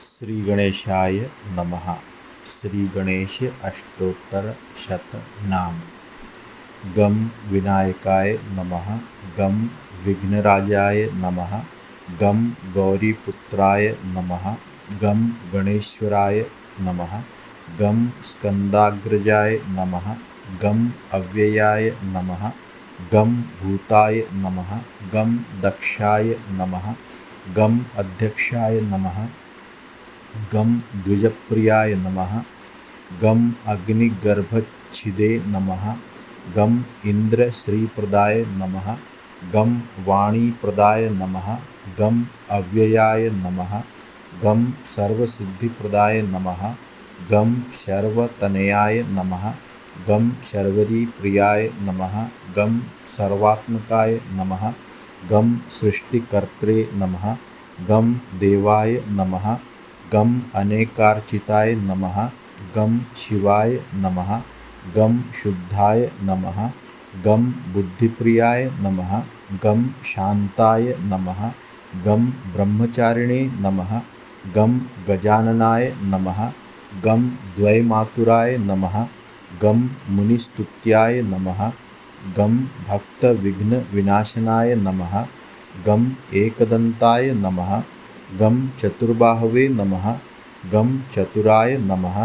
श्री गणेशाय नमः। श्री गणेश अष्टोत्तर शत नाम। गम विनायकाय नमः। गम विघ्नराजाय नमः। गम गौरीपुत्राय नमः। गम गणेश्वराय नमः। गम स्कंदाग्रजाय नमः। गम अव्ययाय नमः। गम भूताय नमः। गम दक्षाय नमः। गम अध्यक्षाय नमः। गम द्विजप्रियाय नमः गम अग्निगर्भच्छिदे नमः गम इन्द्रश्रीप्रदाय नमः गम वाणीप्रदाय नमः गम अव्ययाय नमः गम सर्वसिद्धिप्रदाय नमः गम शर्वतनयाय नमः गम शर्वरीप्रियाय नमः गम सर्वात्मकाय नमः गम सृष्टिकर्त्रे नमः गम देवाय नमः गम अनेकार्चिताय नमः गम शिवाय नमः गम शुद्धाय नमः गम बुद्धिप्रियाय नमः गम शांताय नमः गम ब्रह्मचारिणे नमः गम गजाननाय नमः गम द्वैमातुराय नमः गम मुनिस्तुत्याय नमः गम भक्तविघ्न विनाशनाय नमः गम एकदंताय नमः गम चतुर्बाहवे नमः गम चतुराय नमः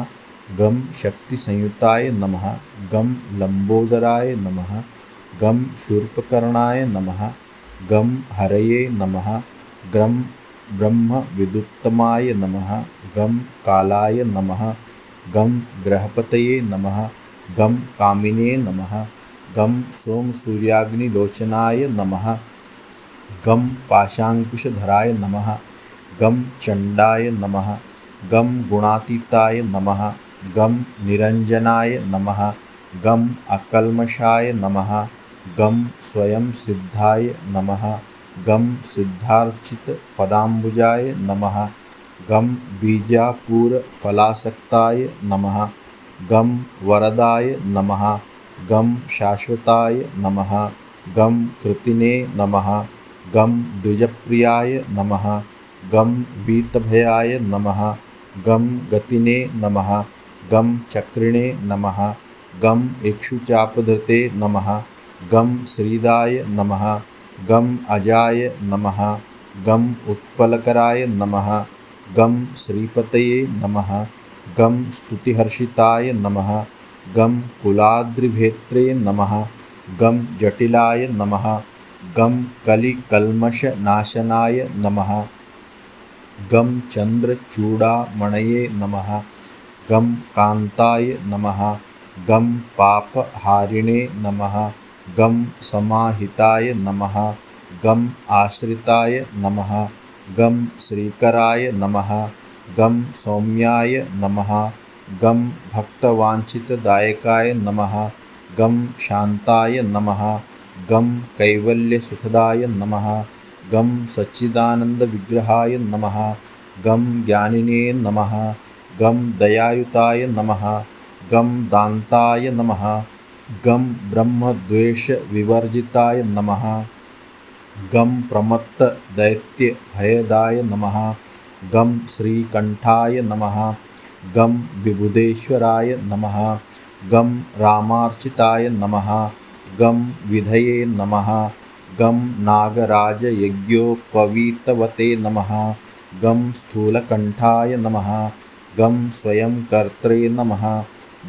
गम शक्ति संयुताय नमः गम लंबोदराय नमः गम शूर्पकर्णाय नमः गम हरये नमः गम ब्रह्म विदुत्तमाय नमः गम कालाय नमः गम ग्रहपतये नमः गम कामिने नमः गम सोम सूर्याग्निलोचनाय नमः गम पाशाङ्कुशधराय नमः गम चंडाय नमः गम गुणातीताय नमः गम निरंजनाय नमः गम अकल्मषाय नमः गम स्वयं सिद्धाय नमः गम सिद्धार्चित पदाम्बुजाय नमः गम बीजापूर फलासक्ताय नमः गम वरदाय नमः गम शाश्वताय नमः गम कृतिने नमः गम द्विजप्रियाय नमः गम वीतभयाय नमः गम गतिने नमः गम चक्रिणे नमः गम इक्षुचापधृते नमः गम श्रीदाय नमः गम अजाय नमः गम उत्पलकराय नमः गम श्रीपतये नमः गम स्तुतिहर्षिताय नमः गम कुलाद्रिभेत्रे नमः गम जटिलाय नमः गम कलिकल्मषनाशनाय नमः गं चन्द्रचूडामणये नमः गं कान्ताय नमः गं पापहारिणे नमः गं समाहिताय नमः गम् आश्रिताय नमः गं श्रीकराय नमः गं सौम्याय नमः गं भक्तवाञ्छितदायकाय नमः गं शान्ताय नमः गं कैवल्यसुखदाय नमः गं सच्चिदानन्दविग्रहाय नमः गं ज्ञानिने नमः गं दयायुताय नमः गं दान्ताय नमः गं ब्रह्मद्वेषविवर्जिताय नमः गं प्रमत्तदैत्यभयदाय नमः गं श्रीकण्ठाय नमः गं विबुधेश्वराय नमः गं रामार्चिताय नमः गं विधये नमः गं नागराजयज्ञोपवीतवते नमः गं स्थूलकण्ठाय नमः गं स्वयंकर्त्रे नमः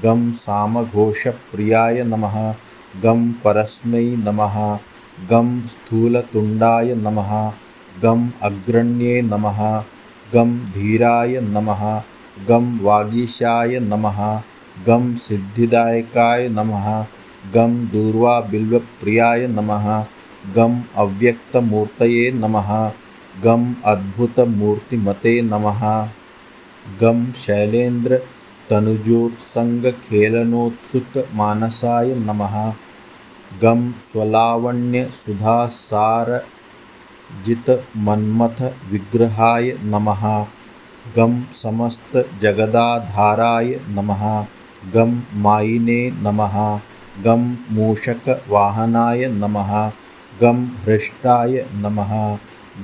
गं सामघोषप्रियाय नमः गं परस्मै नमः गं स्थूलतुण्डाय नमः गम् अग्रण्ये नमः गं धीराय नमः गं वागीशाय नमः गं सिद्धिदायकाय नमः गं दूर्वाबिल्वप्रियाय नमः गम अव्यक्तमूर्तये नमः। गम अद्भुतमूर्तिमते नमः। गम शैलेन्द्र तनुजोत्सङ्गखेलनोत्सुकमानसाय नमः। गम स्वलावण्यसुधासारजितमन्मथविग्रहाय नमः। गम समस्तजगदाधाराय नमः। गम मायिने नमः। गम मूषकवाहनाय नमः गम हृष्टाय नमः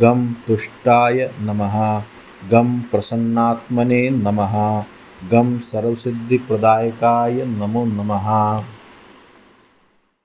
गम तुष्टाय नमः गं प्रसन्नात्मने नमः गं सर्वसिद्धिप्रदायकाय नमो नमः